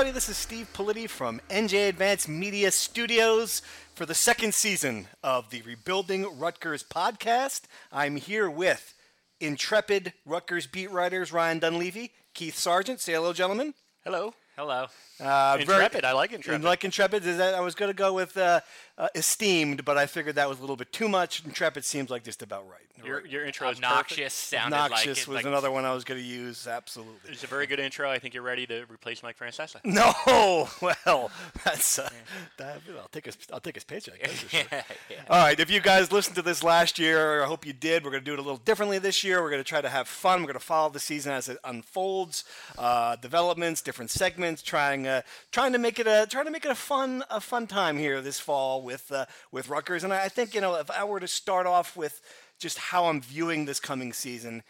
Everybody. This is Steve Politi from NJ Advanced Media Studios for the second season of the Rebuilding Rutgers podcast. I'm here with intrepid Rutgers beat writers Ryan Dunleavy, Keith Sargeant. Say hello, gentlemen. Hello. Hello. Uh, very- Intrepid. I like Intrepid. You like intrepid? Is that I was going to go with uh, uh, esteemed, but I figured that was a little bit too much. Intrepid seems like just about right. Your, your intro is Obnoxious sounded Obnoxious like it, was like, another one I was going to use. Absolutely. It's a very good intro. I think you're ready to replace Mike Francesa. No, well, that's uh, that, I'll take his I'll take his paycheck. That's for sure. All right, if you guys listened to this last year, I hope you did. We're going to do it a little differently this year. We're going to try to have fun. We're going to follow the season as it unfolds, uh, developments, different segments, trying uh, trying to make it a trying to make it a fun a fun time here this fall with uh, with Rutgers. And I think you know if I were to start off with just how I'm viewing this coming season.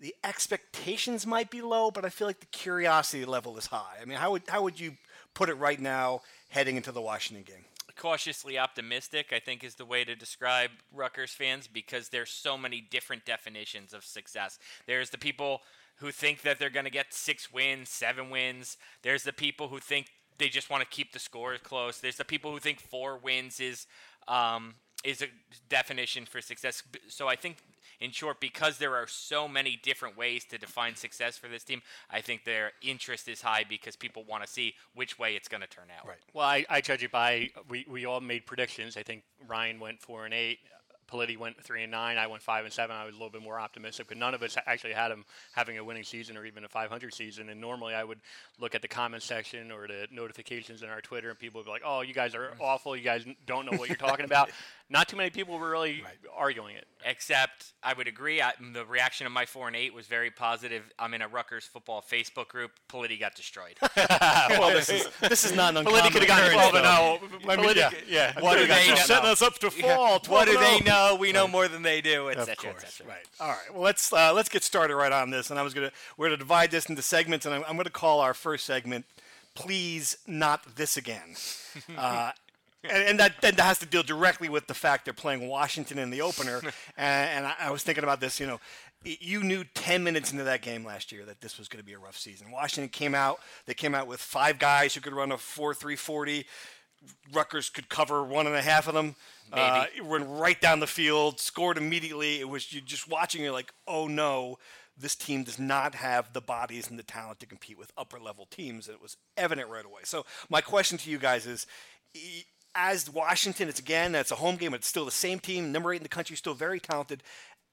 The expectations might be low, but I feel like the curiosity level is high. I mean, how would how would you put it right now heading into the Washington game? cautiously optimistic, I think, is the way to describe Rutgers fans because there's so many different definitions of success. There's the people who think that they're going to get six wins, seven wins. There's the people who think they just want to keep the score close. There's the people who think four wins is um, is a definition for success. So I think, in short, because there are so many different ways to define success for this team, I think their interest is high because people want to see which way it's going to turn out. Right. Well, I, I judge it by we, we all made predictions. I think Ryan went four and eight. Politi went three and nine. I went five and seven. I was a little bit more optimistic, but none of us actually had him having a winning season or even a 500 season. And normally, I would look at the comment section or the notifications in our Twitter, and people would be like, "Oh, you guys are awful. You guys don't know what you're talking about." Not too many people were really arguing it. Except I would agree. I, the reaction of my four and eight was very positive. I'm in a Rutgers football Facebook group. Politi got destroyed. well, this is this is not an uncommon Politi could have gotten occurrence, 12 and though. 0. I mean, yeah. yeah. What do they You're know? setting us up to fall. what do they know? We know more than they do, Of etc. course, etc. right. All right. Well, let's uh, let's get started right on this. And I was gonna we're gonna divide this into segments, and I'm, I'm gonna call our first segment, "Please Not This Again." uh, and, and that then has to deal directly with the fact they're playing Washington in the opener. and and I, I was thinking about this. You know, you knew 10 minutes into that game last year that this was going to be a rough season. Washington came out. They came out with five guys who could run a 4-3-40. Rutgers could cover one and a half of them. Uh, went right down the field, scored immediately. It was you just watching. You're like, oh no, this team does not have the bodies and the talent to compete with upper level teams. And it was evident right away. So my question to you guys is. As Washington, it's again, that's a home game. but It's still the same team, number eight in the country, still very talented.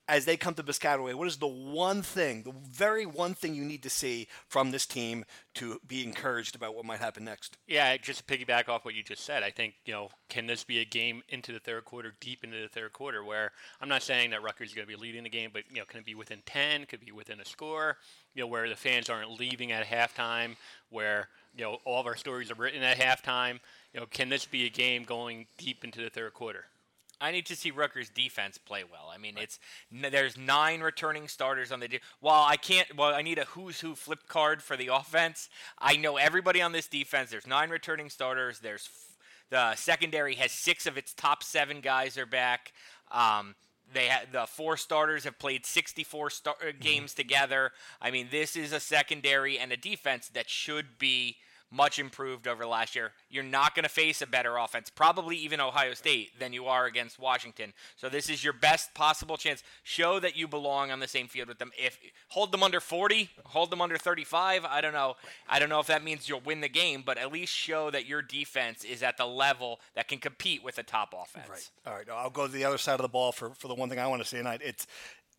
As they come to Piscataway, what is the one thing, the very one thing you need to see from this team to be encouraged about what might happen next? Yeah, just to piggyback off what you just said, I think, you know, can this be a game into the third quarter, deep into the third quarter, where I'm not saying that Rutgers is going to be leading the game, but, you know, can it be within 10, could be within a score, you know, where the fans aren't leaving at halftime, where, you know, all of our stories are written at halftime. You know, can this be a game going deep into the third quarter? I need to see Rutgers defense play well. I mean, it's n- there's nine returning starters on the. De- While I can't, well, I need a who's who flip card for the offense. I know everybody on this defense. There's nine returning starters. There's f- the secondary has six of its top seven guys are back. Um, they ha- the four starters have played 64 star- uh, games together. I mean, this is a secondary and a defense that should be much improved over last year. You're not going to face a better offense, probably even Ohio State, than you are against Washington. So this is your best possible chance. Show that you belong on the same field with them. If hold them under 40, hold them under 35. I don't know. I don't know if that means you'll win the game, but at least show that your defense is at the level that can compete with a top offense. Right. All right. I'll go to the other side of the ball for, for the one thing I want to see tonight. It's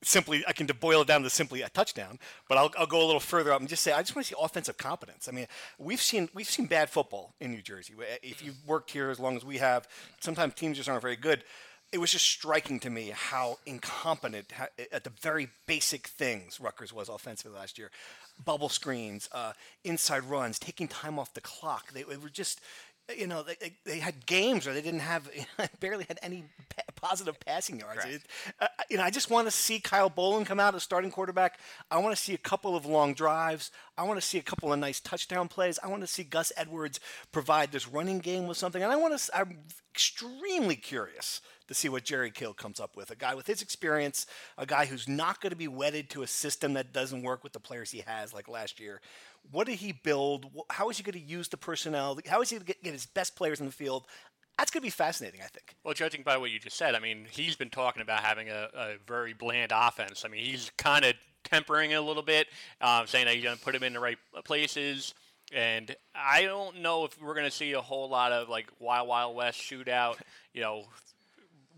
simply I can boil it down to simply a touchdown, but I'll, I'll go a little further up and just say I just want to see offensive competence. I mean, we've seen we've seen bad football in New Jersey. If you've worked here as long as we have, sometimes teams just aren't very good. It was just striking to me how incompetent at the very basic things Rutgers was offensively last year. Bubble screens, uh, inside runs, taking time off the clock. They, they were just you know, they, they had games where they didn't have, barely had any positive passing yards. It, uh, you know, I just want to see Kyle Bolin come out as starting quarterback. I want to see a couple of long drives. I want to see a couple of nice touchdown plays. I want to see Gus Edwards provide this running game with something. And I want to, I'm extremely curious to see what Jerry Kill comes up with. A guy with his experience, a guy who's not going to be wedded to a system that doesn't work with the players he has, like last year. What did he build? How is he going to use the personnel? How is he going to get his best players in the field? That's going to be fascinating, I think. Well, judging by what you just said, I mean, he's been talking about having a, a very bland offense. I mean, he's kind of tempering it a little bit, um, saying that he's going to put him in the right places. And I don't know if we're going to see a whole lot of like Wild Wild West shootout, you know,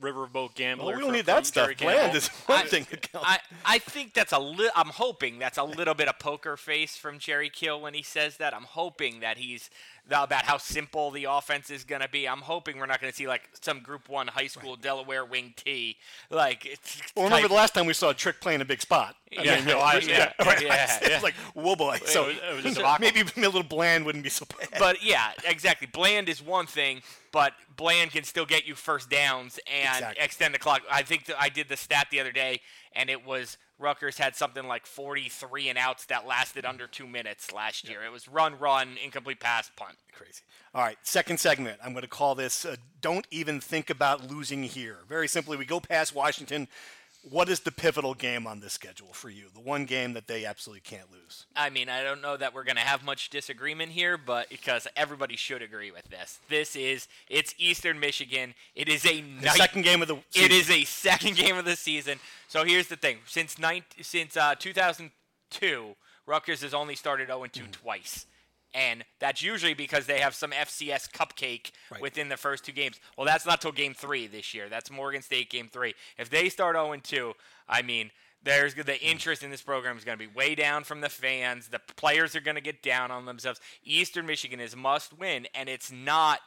riverboat gambler. Well, we don't need that stuff. Bland is one I, thing. I, I think that's a little. I'm hoping that's a little bit of poker face from Jerry Kill when he says that. I'm hoping that he's about how simple the offense is going to be. I'm hoping we're not going to see like some Group One high school right. Delaware wing T. Like, it's well, remember the last time we saw a trick playing a big spot? I yeah, mean, no, I, yeah, yeah, yeah, It's like whoa boy. So it was, it was maybe a little bland wouldn't be so bad. But yeah, exactly. Bland is one thing, but bland can still get you first downs and exactly. extend the clock. I think I did the stat the other day, and it was Rutgers had something like 43 and outs that lasted under two minutes last year. It was run, run, incomplete pass, punt. Crazy. All right, second segment. I'm going to call this uh, Don't Even Think About Losing Here. Very simply, we go past Washington what is the pivotal game on this schedule for you? The one game that they absolutely can't lose. I mean, I don't know that we're going to have much disagreement here, but because everybody should agree with this. This is it's Eastern Michigan. It is a night, second game of the season. It is a second game of the season. So here's the thing. Since 19, since uh, 2002, Rutgers has only started 0 2 mm. twice and that's usually because they have some FCS cupcake right. within the first two games. Well, that's not till game three this year. That's Morgan State game three. If they start 0 2, I mean, there's the mm. interest in this program is going to be way down from the fans. The players are going to get down on themselves. Eastern Michigan is must win, and it's not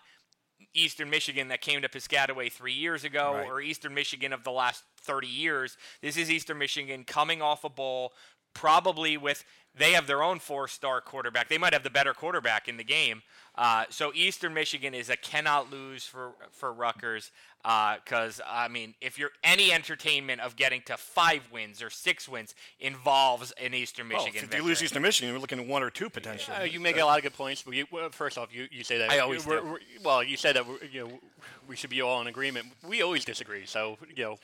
Eastern Michigan that came to Piscataway three years ago right. or Eastern Michigan of the last 30 years. This is Eastern Michigan coming off a bowl, probably with they have their own four-star quarterback. They might have the better quarterback in the game. Uh, so Eastern Michigan is a cannot lose for for Rutgers because uh, I mean, if you're any entertainment of getting to five wins or six wins involves an Eastern Michigan. Oh, if you lose Eastern Michigan, you're looking at one or two potentially. Uh, you make a lot of good points. But you, well, first off, you, you say that I always we're, we're, well, you said that you know we should be all in agreement. We always disagree. So you know,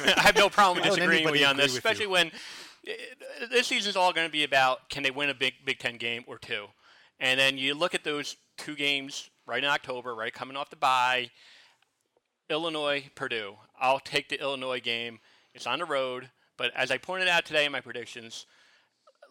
I have no problem disagreeing with you on this, especially you? when this season's all going to be about can they win a big Big Ten game or two, and then you look at those two games right in October, right coming off the bye. Illinois, Purdue. I'll take the Illinois game. It's on the road, but as I pointed out today in my predictions,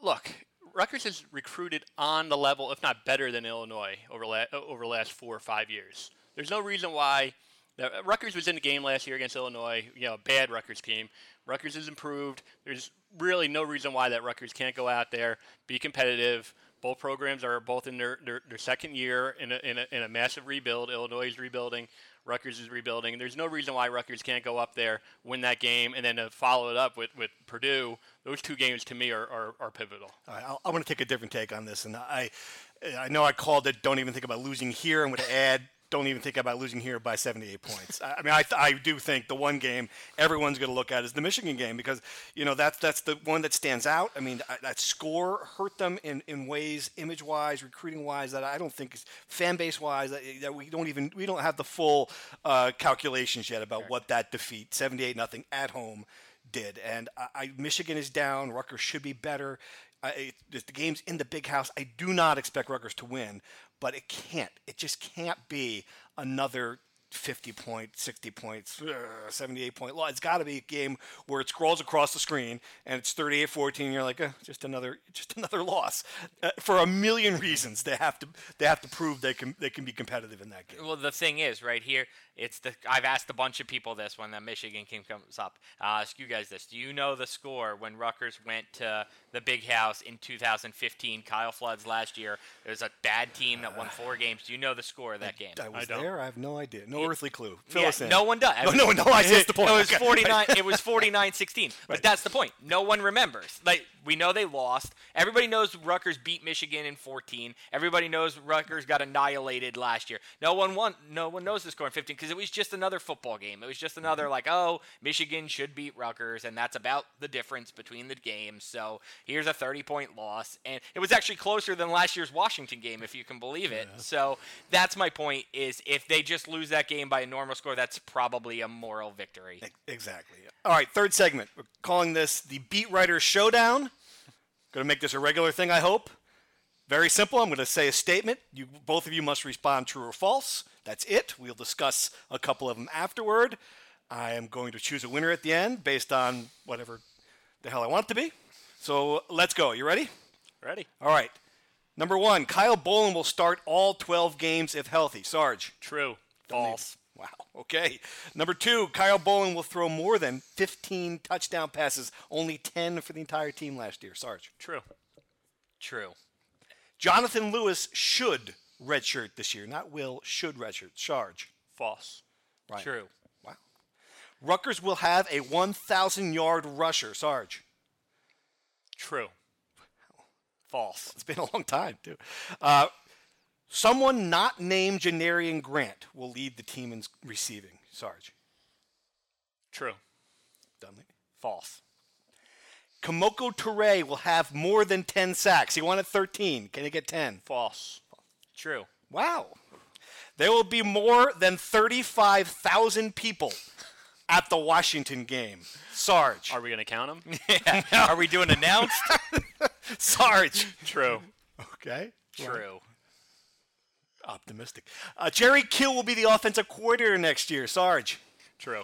look, Rutgers has recruited on the level, if not better than Illinois, over la- over the last four or five years. There's no reason why. Uh, Rutgers was in the game last year against Illinois, you know, bad Rutgers team. Rutgers has improved. There's really no reason why that Rutgers can't go out there, be competitive. Both programs are both in their, their, their second year in a, in, a, in a massive rebuild. Illinois is rebuilding. Rutgers is rebuilding. There's no reason why Rutgers can't go up there, win that game, and then to follow it up with, with Purdue. Those two games to me are, are, are pivotal. All right, I want to take a different take on this, and I I know I called it. Don't even think about losing here. I'm going to add don't even think about losing here by 78 points. I, mean, I, I do think the one game everyone's going to look at is the Michigan game because you know that's that's the one that stands out. I mean, that score hurt them in, in ways, image wise, recruiting wise, that I don't think is fan base wise that, that we don't even we don't have the full uh, calculations yet about what that defeat 78 nothing at home did. And I, I, Michigan is down. Rutgers should be better. I, the game's in the big house. I do not expect Rutgers to win, but it can't. It just can't be another 50 point, 60 points, uh, 78 point loss. It's got to be a game where it scrolls across the screen and it's 38-14. And you're like, uh, just another, just another loss. Uh, for a million reasons, they have to, they have to prove they can, they can be competitive in that game. Well, the thing is, right here, it's the. I've asked a bunch of people this when the Michigan game comes up. I'll ask you guys this: Do you know the score when Rutgers went to the Big House in 2015? Kyle Flood's last year. It was a bad team that won four games. Do you know the score of that game? I was don't. there. I have no idea. No earthly clue. Fill Yeah, us in. no one does. No, no, no. I that's the point. It was 49. It was 49-16. But that's the point. No one remembers. Like we know they lost. Everybody knows Rutgers beat Michigan in 14. Everybody knows Rutgers got annihilated last year. No one won. No one knows the score in 15 because it was just another football game. It was just another Mm-hmm. like, oh, Michigan should beat Rutgers, and that's about the difference between the games. So here's a 30-point loss, and it was actually closer than last year's Washington game, if you can believe it. So that's my point. Is if they just lose that game by a normal score, that's probably a moral victory. Exactly. All right, third segment. We're calling this the Beat Writer Showdown. Going to make this a regular thing, I hope. Very simple. I'm going to say a statement. You both of you must respond true or false. That's it. We'll discuss a couple of them afterward. I am going to choose a winner at the end based on whatever the hell I want it to be. So let's go. You ready? Ready? All right. Number one, Kyle Bolin will start all 12 games if healthy. Sarge. True. False. Wow. Okay. Number two, Kyle Bolin will throw more than 15 touchdown passes, only 10 for the entire team last year. Sarge. True. True. Jonathan Lewis should redshirt this year, not will, should redshirt. Sarge. False. Right. True. Wow. Rutgers will have a 1,000 yard rusher. Sarge. True. False. It's been a long time, too. Uh, someone not named Janarion Grant will lead the team in receiving. Sarge. True. Dunley. False. Kemoko Turay will have more than 10 sacks. He wanted 13. Can he get 10? False. True. Wow. There will be more than 35,000 people at the Washington game. Sarge. Are we going to count them? yeah. Are we doing announced? Sarge. True. Okay. True. Optimistic. Uh, Jerry Kill will be the offensive coordinator next year. Sarge. True.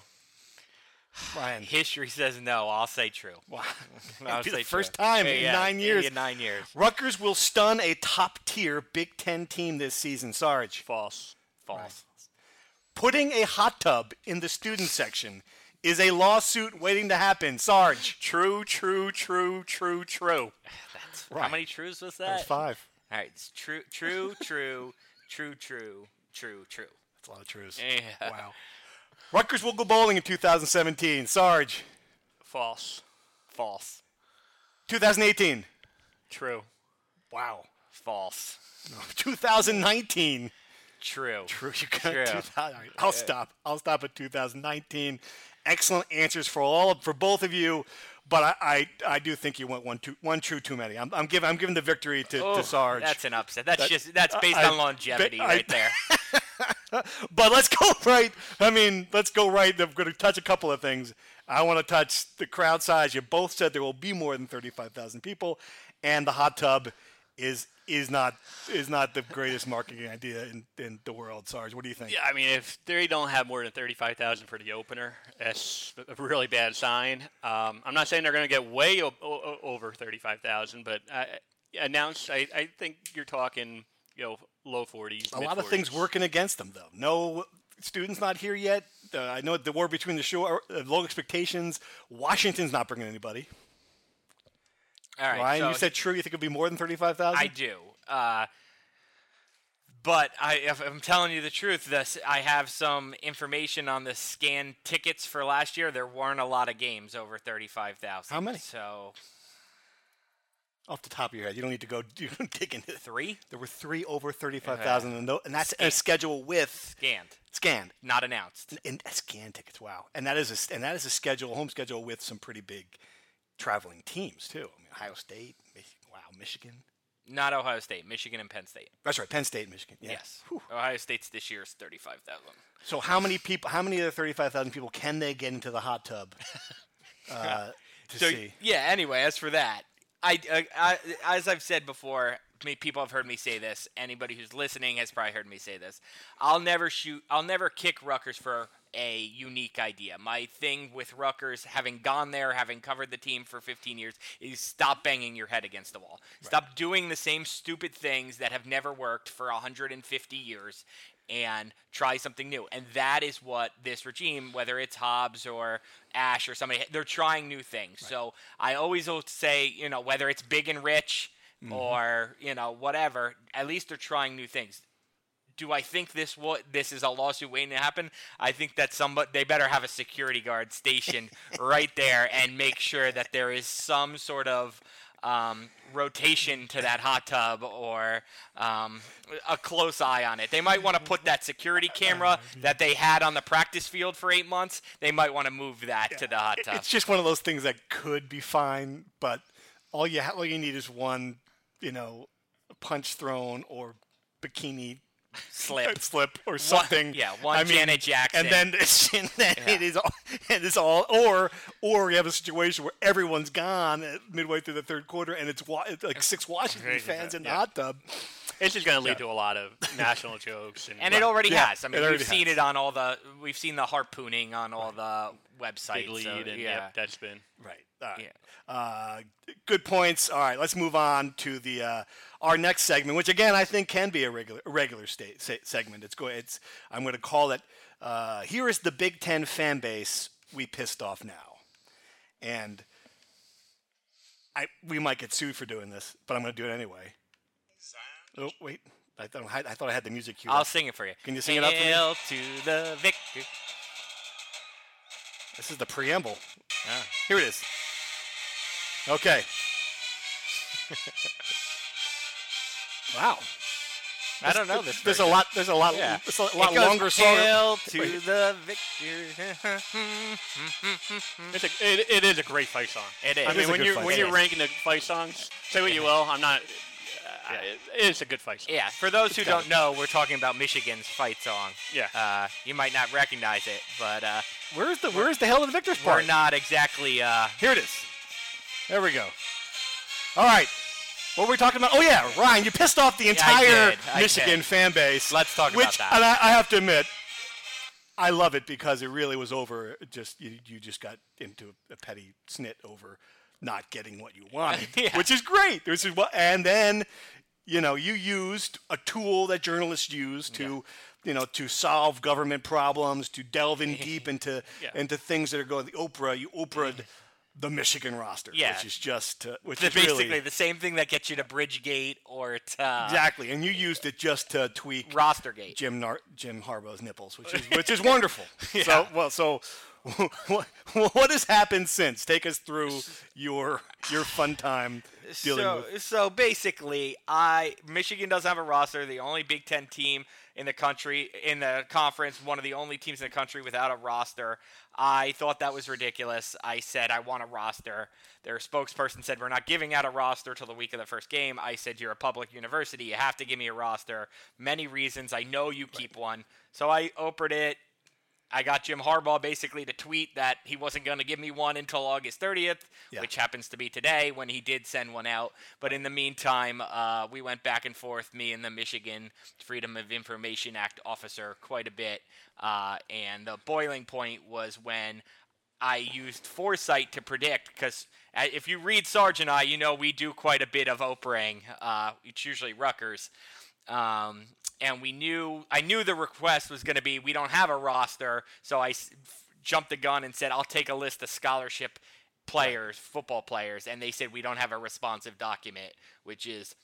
Brian. History says no. I'll say true. Wow. I'll say first true. time Yeah, in yeah, nine years. yeah, nine years. Rutgers will stun a top tier Big Ten team this season. Sarge. False. False. Putting a hot tub in the student section is a lawsuit waiting to happen. Sarge. True, true, true, true, true. That's Right. how many trues was that? That's five. All right. It's true. True. True. true. True. True. True. That's a lot of truths. Yeah. Wow. Rutgers will go bowling in 2017. Sarge. False. False. 2018. True. Wow. False. 2019. True. True. You got True. 2000 I'll stop. I'll stop at 2019. Excellent answers for all for both of you, but I, I, I do think you went one too one true too many. I'm, I'm giving I'm giving the victory to, Oh, to Sarge. That's an upset. That's That- just that's based I- on longevity I- right there. But let's go right. I mean, let's go right. I'm going to touch a couple of things. I want to touch the crowd size. You both said there will be more than 35,000 people, and the hot tub is is not is not the greatest marketing idea in, in the world. Sarge, what do you think? Yeah, I mean, if they don't have more than 35,000 for the opener, that's a really bad sign. Um, I'm not saying they're going to get way o- o- over 35,000, but uh, announced, I, I think you're talking, you know, low 40s. a lot of things working against them, though. No students not here yet. Uh, I know the war between the shore, uh, low expectations. Washington's not bringing anybody. All right. Ryan, so you said true. You think it'll be more than 35,000? I do. Uh, but I, if I'm telling you the truth, this I have some information on the scanned tickets for last year. There weren't a lot of games over thirty-five thousand. How many? So Off the top of your head, you don't need to go you don't dig into it. three There were three over 35,000, and, tho- and that's a schedule with scanned, scanned. not announced. And uh, scan tickets, wow. And that is a, and that is a schedule, home schedule with some pretty big traveling teams, too. I mean, Ohio State, wow, Michigan. Not Ohio State, Michigan, and Penn State. That's right, Penn State, Michigan. Yeah. Yes. Whew. Ohio State's this year is thirty-five thousand. So how many people, how many of the 35,000 people can they get into the hot tub uh, to So see? yeah. Anyway, as for that, I, uh, I as I've said before, me- people have heard me say this. Anybody who's listening has probably heard me say this. I'll never shoot. I'll never kick Rutgers for a unique idea. My thing with Rutgers, having gone there, having covered the team for 15 years, is stop banging your head against the wall. Stop doing the same stupid things that have never worked for 150 years and try something new. And that is what this regime, whether it's Hobbs or Ash or somebody, they're trying new things. So I always will say, you know, whether it's big and rich mm-hmm. or, you know, whatever, at least they're trying new things do I think this what this is a lawsuit waiting to happen? I think that somebody they better have a security guard stationed right there and make sure that there is some sort of um, rotation to that hot tub or um, a close eye on it. They might want to put that security camera that they had on the practice field for eight months. They might want to move that to the hot tub. It's just one of those things that could be fine, but all you ha- all you need is one, you know, punch thrown or bikini Slip. slip or something. yeah, one I mean, Janet Jackson. and then, it's, and then it is all, it is all, or or you have a situation where everyone's gone midway through the third quarter, and it's, it's like six Washington fans in the yeah. hot tub. It's just going to lead to a lot of national jokes. And, And it already Yeah, has. I mean, we've seen it on all the. We've seen the harpooning on all the websites. lead, so, and yeah. yep, that's been. Right. All right. Yeah. Uh, good points. All right, let's move on to the uh, our next segment, which again I think can be a regular a regular state se- segment. It's go. It's I'm going to call it. Uh, here is the Big Ten fan base we pissed off now, and I we might get sued for doing this, but I'm going to do it anyway. Oh wait, I thought I, thought I had the music queued. I'll up. sing it for you. Can you sing it out for me? Hail to the victor. This is the preamble. Here it is. Okay. wow. I don't know this. There's a lot. There's a lot. Yeah. It's a It goes, longer song. Hail to Wait. the victor. It's a, it, it is a great fight song. It is. I mean, when you're when you're ranking the fight songs, say what you will, I'm not. Uh, it, it is a good fight song. yeah, for those who don't know, we're talking about Michigan's fight song. Yeah. Uh, you might not recognize it, but uh, Where's the Where's the hell of the victor's part? we're not exactly. Uh, Here it is. There we go. All right. What were we talking about? Oh yeah, Ryan, you pissed off the entire did, I Michigan did. fan base. Let's talk about which, that. And I, I have to admit, I love it because it really was over. Just you, you just got into a petty snit over not getting what you wanted, Yeah. which is great. This is what, and then you know you used a tool that journalists use to. You know, to solve government problems, to delve in deep into Yeah. into things that are going. The OPRA, you OPRA'd mm. The Michigan roster, Yeah. which is just uh, which the, is basically really the same thing that gets you to Bridgegate or to exactly, and you used it just to tweak Rostergate. Jim Nar- Jim Harbaugh's nipples, which is which is wonderful. So well, so what, what has happened since? Take us through your your fun time dealing so, with. so basically, I Michigan doesn't have a roster. The only Big Ten team in the country in the conference, one of the only teams in the country without a roster. I thought that was ridiculous. I said I want a roster. Their spokesperson said we're not giving out a roster till the week of the first game. I said you're a public university. You have to give me a roster. Many reasons. I know you keep one. So I opened it. I got Jim Harbaugh basically to tweet that he wasn't going to give me one until August 30th, Yeah. which happens to be today when he did send one out. But in the meantime, uh, we went back and forth, me and the Michigan Freedom of Information Act officer, quite a bit. Uh, and the boiling point was when I used foresight to predict because if you read Sarge and I, you know we do quite a bit of OPRAing. Uh, it's usually Rutgers. Um, and we knew I knew the request was going to be we don't have a roster, so I jumped the gun and said I'll take a list of scholarship players, football players, and they said we don't have a responsive document, which is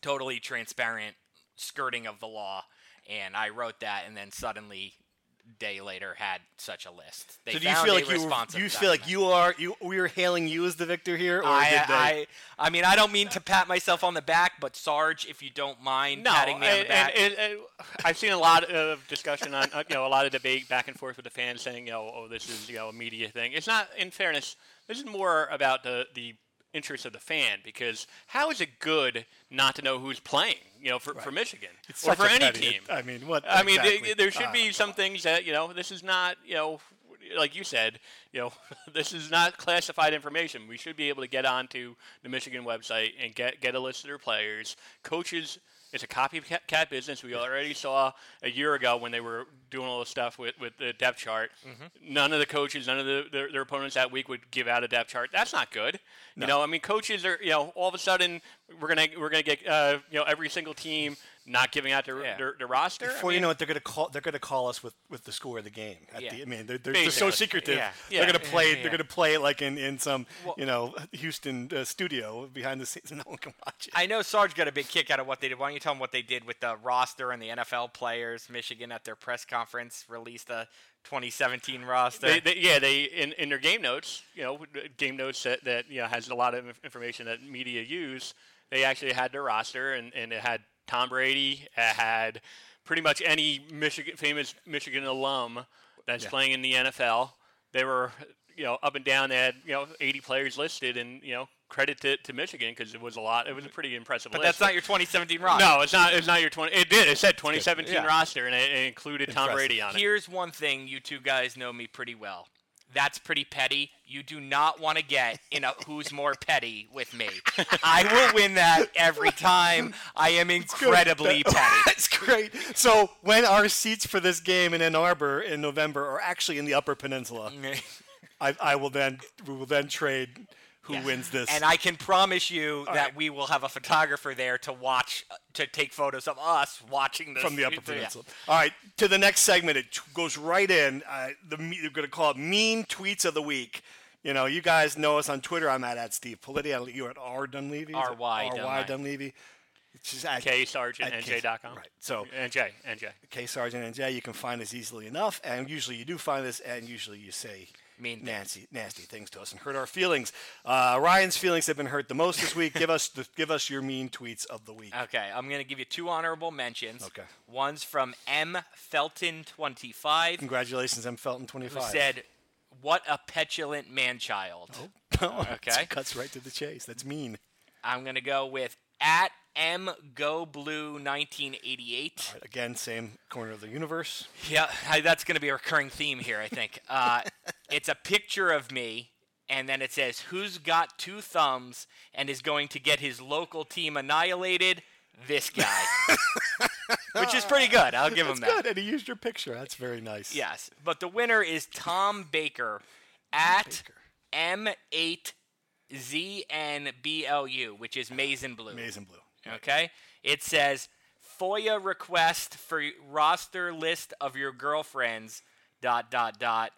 totally transparent skirting of the law. And I wrote that, and then suddenly, day later, had such a list. They So do you feel like you were- you feel like you are you we are hailing you as the victor here, or I? I, I mean, I don't mean to pat myself on the back, but Sarge, if you don't mind No, patting me on the back. and- and- and I've seen a lot of discussion on, you know, a lot of debate back and forth with the fans saying, you know, oh, this is, you know, a media thing. It's not, in fairness, this is more about the, the interest of the fan because how is it good not to know who's playing, you know, for, for Michigan It's or for any petty- team? I mean, what? I mean, exactly? there, there should Ah. be some things that, you know, this is not, you know, like you said, you know, this is not classified information. We should be able to get onto the Michigan website and get get a list of their players, coaches. It's a copycat business. We already saw a year ago when they were doing all the stuff with, with the depth chart. Mm-hmm. None of the coaches, none of the, their, their opponents that week would give out a depth chart. That's not good. You know, I mean, coaches are, you know, all of a sudden we're gonna we're gonna get, uh, you know, every single team not giving out their Yeah. their, their roster. I Before you know it, they're gonna call. They're gonna call us with, with the score of the game. At Yeah. the, I mean, they're, they're, they're so secretive. Yeah. They're gonna play. Yeah. They're gonna play it like in, in some you know Houston uh, studio behind the scenes, and no one can watch it. I know Sarge got a big kick out of what they did. Why don't you tell him what they did with the roster and the NFL players? Michigan at their press conference released a 2017 roster. They, they, yeah, they in, in their game notes, you know, game notes that, that you know has a lot of information that media use. They actually had their roster, and, and it had Tom Brady, had pretty much any Michigan famous Michigan alum that's playing in the NFL. They were, you know, up and down. They had you know 80 players listed, and you know, credit to, to Michigan because it was a lot. It was a pretty impressive but list. that's not your 2017 roster. No, it's not. It's not your 20. It did. It said 2017 Yeah. roster, and it, it included Tom Brady on it. Here's one thing you two guys know me pretty well. That's pretty petty. You do not want to get in a who's more petty with me. I will win that every time. I am incredibly petty. That's great. So when our seats for this game in Ann Arbor in November are actually in the Upper Peninsula, I, I will then we will then trade who wins this. And I can promise you that right. we will have a photographer there to watch, to take photos of us watching this from the Upper Yeah. Peninsula. All right, to the next segment. It t- goes right in. Uh, the they're going to call it mean tweets of the week. You know, you guys know us on Twitter. I'm at, at Steve Politi. I- You're at R Dunleavy. R.Y. R.Y. Dunleavy. Dunleavy. It's just at, K Sargeant at K- NJ.com. Right. So NJ NJ. K Sargeant NJ, you can find us easily enough, and usually you do find us, and usually you say Mean nasty, nasty things to us and hurt our feelings. Uh, Ryan's feelings have been hurt the most this week. give us the, give us your mean tweets of the week. Okay, I'm going to give you two honorable mentions. Okay. One's from M. Felton25, Congratulations, M. Felton, who 25. said, What a petulant man child. okay, cuts right to the chase. That's mean. I'm going to go with at M. Go Blue 1988. All right, again, same corner of the universe. Yeah, I- that's going to be a recurring theme here, I think. Uh, it's a picture of me, and then it says, Who's got two thumbs and is going to get his local team annihilated? This guy. Which is pretty good. I'll give him that. good, and he used your picture. That's very nice. Yes, but the winner is Tom Baker at M8ZNBLU, which is Maize and Blue. Amazing blue. Okay? It says FOIA request for roster list of your girlfriends, dot, dot, dot.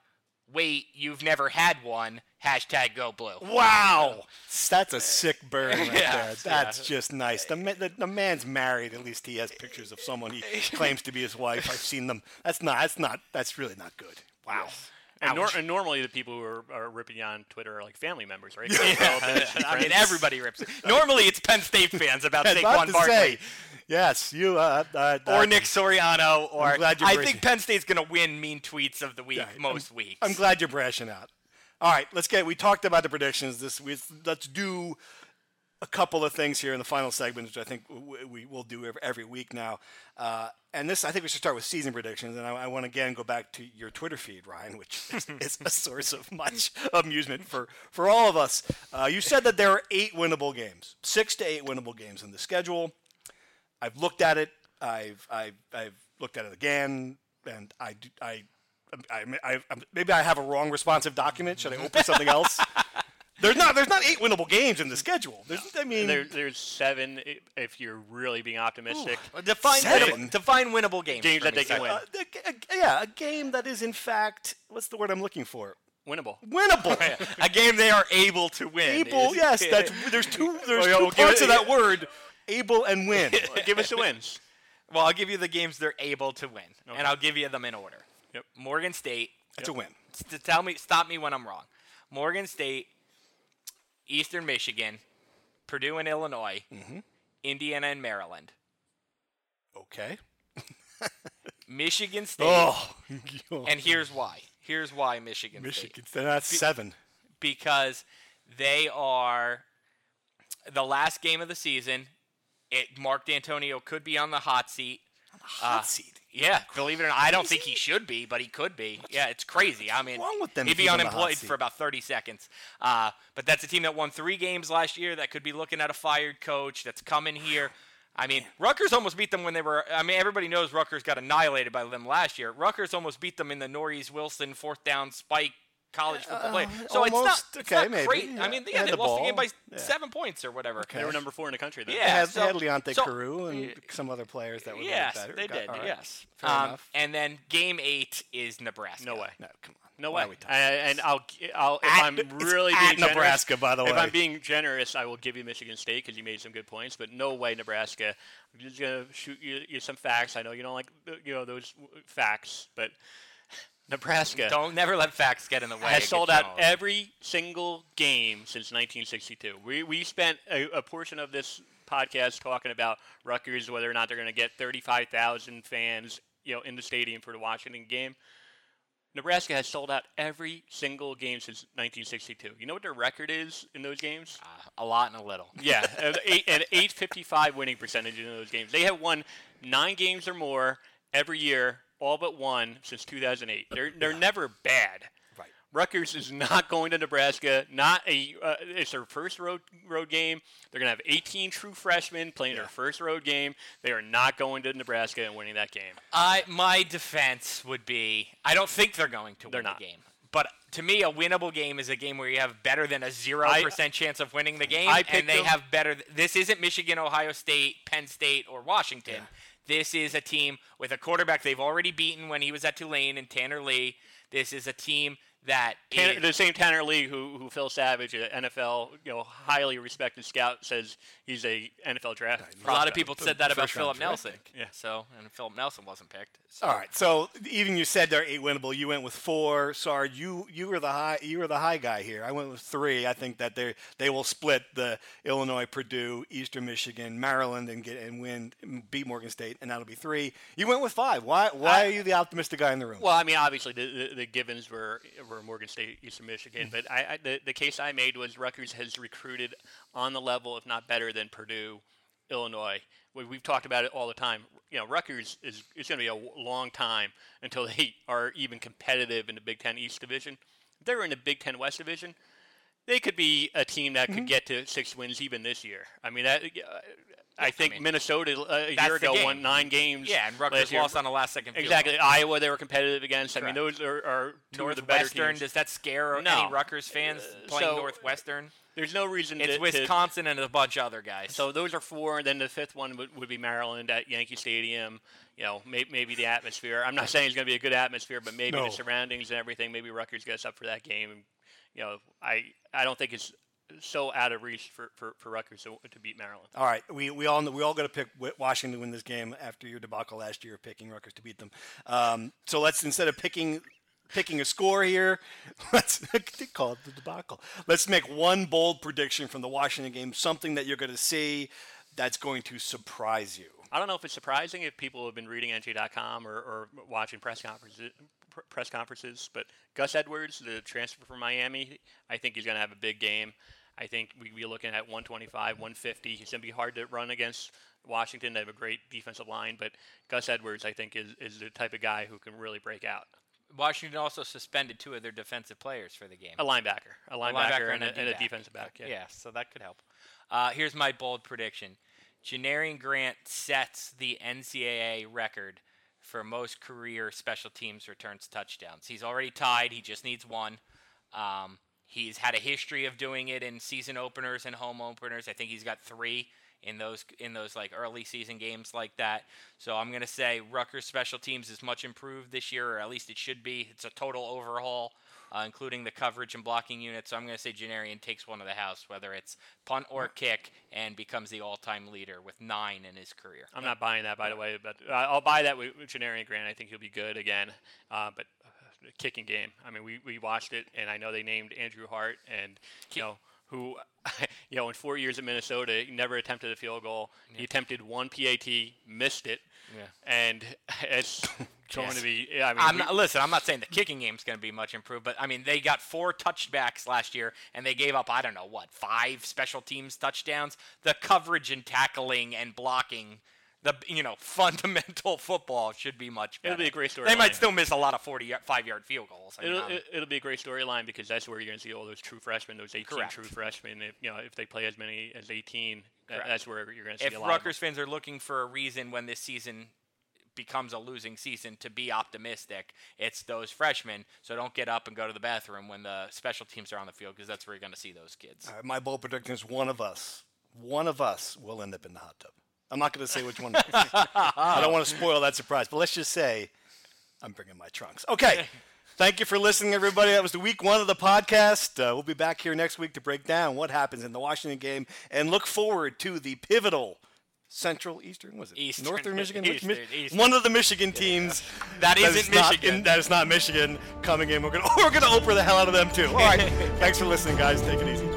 Wait, you've never had one. Hashtag go blue. Wow, that's a sick burn right Yeah, there. That's just nice. The, the the man's married. At least he has pictures of someone he claims to be his wife. I've seen them. That's not. That's not. That's really not good. Wow. And, nor- and normally the people who are, are ripping you on Twitter are like family members, right? yeah. I mean, everybody rips it. Normally, it's Penn State fans about I was about Saquon to Barkley. say, yes, you. Uh, uh, or uh, Nick Soriano, or glad you're I think Penn State's going to win mean tweets of the week Yeah, most I'm, weeks. I'm glad you're brashing out. All right, let's get. We talked about the predictions this week. Let's do a couple of things here in the final segment, which I think we, we will do every, every week now. Uh, and this, I think we should start with season predictions. And I, I want to again go back to your Twitter feed, Ryan, which is, is a source of much amusement for, for all of us. Uh, you said that there are eight winnable games, six to eight winnable games in the schedule. I've looked at it. I've I've, I've looked at it again, and I I. I, I, I, maybe I have a wrong responsive document. Should I open something else? There's not. There's not eight winnable games in the schedule. There's, I mean, There, there's seven if you're really being optimistic. define Seven? winnable, define winnable games. Games that me, they can win. uh, a- a- yeah, a game that is in fact. What's the word I'm looking for? Winnable. Winnable. a game they are able to win. Able. is- Yes. That's. There's two. There's Well, two we'll parts it- of that word. Able and win. Give us the wins. Well, I'll give you the games they're able to win, and I'll give you them in order. Yep. Morgan State. That's a win. s- To tell me, stop me when I'm wrong. Morgan State, Eastern Michigan, Purdue and Illinois, Mm-hmm. Indiana and Maryland, Okay. Michigan State. Oh. And here's why. Here's why Michigan, State. Michigan. That's seven. because they are the last game of the season. It Mark Dantonio could be on the hot seat. On the hot seat. Yeah, believe it or not, I don't think he should be, but he could be. Yeah, it's crazy. I mean, wrong with them he'd be keep in the hot unemployed seat? for about 30 seconds. Uh, but that's a team that won three games last year that could be looking at a fired coach that's coming here. I mean, Rutgers almost beat them when they were. I mean, everybody knows Rutgers got annihilated by them last year. Rutgers almost beat them in the Norris Wilson fourth down spike college football play. So it's Uh, almost. not, it's Okay, not maybe. great. Yeah. I mean, They yeah, had they the lost the game by Yeah. seven points or whatever. They were number four in the country then. Yeah. They had, so- they had Leonte so- Carroo and some other players that were Yes, better. they Got- did. all right. Yes. Fair Um, enough. and then game eight is Nebraska. No way. No, come on. No way. are we talking And, and I'll, I'll if At- I'm it's really at being generous, Nebraska, by the way. If. I'm being generous, I will give you Michigan State because you made some good points. But no way, Nebraska. I'm just gonna shoot you, you some facts. I know you don't like uh, you know those facts, but Nebraska Don't never let facts get in the way. has sold out every single game since 1962. We we spent a, a portion of this podcast talking about Rutgers, whether or not they're going to get 35,000 fans, you know, in the stadium for the Washington game. Nebraska has sold out every single game since 1962. You know what their record is in those games? Uh, a lot and a little. Yeah, eight, an 855 winning percentage in those games. They have won nine games or more every year, all but one since 2008. They're they're never bad. Right. Rutgers is not going to Nebraska. Not a. Uh, it's their first road road game. They're going to have 18 true freshmen playing their first road game. They are not going to Nebraska and winning that game. I my defense would be I don't think they're going to They're win not. the game. But to me, a winnable game is a game where you have better than a zero percent chance of winning the game, I and they them- have better. This isn't Michigan, Ohio State, Penn State, or Washington. This is a team with a quarterback they've already beaten when he was at Tulane and Tanner Lee. This is a team that Tanner, is- the same Tanner Lee who, who Phil Savage, uh, an NFL you know highly respected scout, says he's a NFL draft. a lot of people said that about First Philip Nelson. Yeah. So and Philip Nelson wasn't picked. So. All right. So even you said they're eight winnable. You went with four. Sorry, you you were the high you were the high guy here. I went with three. I think that they they will split the Illinois, Purdue, Eastern Michigan, Maryland, and get and win beat Morgan State, and that'll be three. You went with five. Why why are you the optimistic guy in the room? Well, I mean, obviously the, the, the givens were were Morgan State, Eastern. Michigan, but I, I the, the case I made was Rutgers has recruited on the level, if not better, than Purdue, Illinois. We, we've talked about it all the time. You know, Rutgers is it's going to be a long time until they are even competitive in the Big Ten East Division. If they're in the Big Ten West Division, they could be a team that Mm-hmm. could get to six wins even this year. I mean, that, I think mean, Minnesota uh, a year ago game. won nine games. Yeah, and last Rutgers lost on a last second field Exactly. goal. Iowa, they were competitive against. I mean, those are, are two of the better Northwestern, teams. does that scare No. any Rutgers fans Uh, playing so- Northwestern? There's no reason It's to, to- Wisconsin and a bunch of other guys. so those are four, and then the fifth one would, would be Maryland at Yankee Stadium. You know, may, maybe the atmosphere. I'm not saying it's going to be a good atmosphere, but maybe No. the surroundings and everything. Maybe Rutgers gets up for that game. And, you know, I I don't think it's so out of reach for, for, for Rutgers to, to beat Maryland. All right, we, we all we all got to pick Washington to win this game after your debacle last year, picking Rutgers to beat them. Um, so let's instead of picking picking a score here, let's call it the debacle. Let's make one bold prediction from the Washington game, something that you're going to see that's going to surprise you. I don't know if it's surprising if people have been reading NJ.com or, or watching press conferences, pr- press conferences, but Gus Edwards, the transfer from Miami, I think he's going to have a big game. I think we we're looking at 125, 150. He's going to be hard to run against Washington. They have a great defensive line, but Gus Edwards, I think, is, is the type of guy who can really break out. Washington also suspended two of their defensive players for the game. A linebacker, a linebacker, linebacker and, a, and a defensive back. Yeah. Yeah, so that could help. Uh, here's my bold prediction: Janarion Grant sets the NCAA record for most career special teams returns touchdowns. He's already tied. He just needs one. Um, he's had a history of doing it in season openers and home openers. I think he's got three in those in those like early season games like that. So I'm gonna say Rutgers special teams is much improved this year, or at least it should be. It's a total overhaul uh, including the coverage and blocking unit. So I'm going to say Janarion takes one of the house, whether it's punt or kick, and becomes the all-time leader with nine in his career. I'm not buying that, by the way, but uh, I'll buy that with, Janarion Grant. I think he'll be good again. Uh, but uh, kicking game, I mean, we, we watched it, and I know they named Andrew Hart, and you know who, you know, in four years at Minnesota, he never attempted a field goal. He attempted one PAT, missed it, Yeah. and it's going Yes. to be. I mean, I'm we- not, listen, I'm not saying the kicking game's going to be much improved, but I mean they got four touchbacks last year, and they gave up I don't know what five special teams touchdowns. The coverage and tackling and blocking the you know fundamental football should be much better. It'll be a great They might still miss a lot of 45 yard field goals. I mean, It'll, it, it'll be a great storyline because that's where you're going to see all those true freshmen, those 18 Correct. true freshmen. If, you know, if they play as many as 18, that, Correct. that's where you're going to see if a lot. Rutgers fans are looking for a reason when this season becomes a losing season to be optimistic, it's those freshmen. So don't get up and go to the bathroom when the special teams are on the field because that's where you're going to see those kids. Right, my bold prediction is one of us, one of us will end up in the hot tub. I'm not going to say which one. I don't want to spoil that surprise, but let's just say I'm bringing my trunks. Okay. Thank you for listening, everybody. That was the week one of the podcast. Uh, we'll be back here next week to break down what happens in the Washington game and look forward to the pivotal Central Eastern was it Eastern. Northern Michigan Which Mi- Eastern, Eastern. one of the Michigan teams that isn't not Michigan. in- that is not Michigan coming in. We're gonna we're gonna OPRA the hell out of them too. All right, thanks for listening, guys. Take it easy.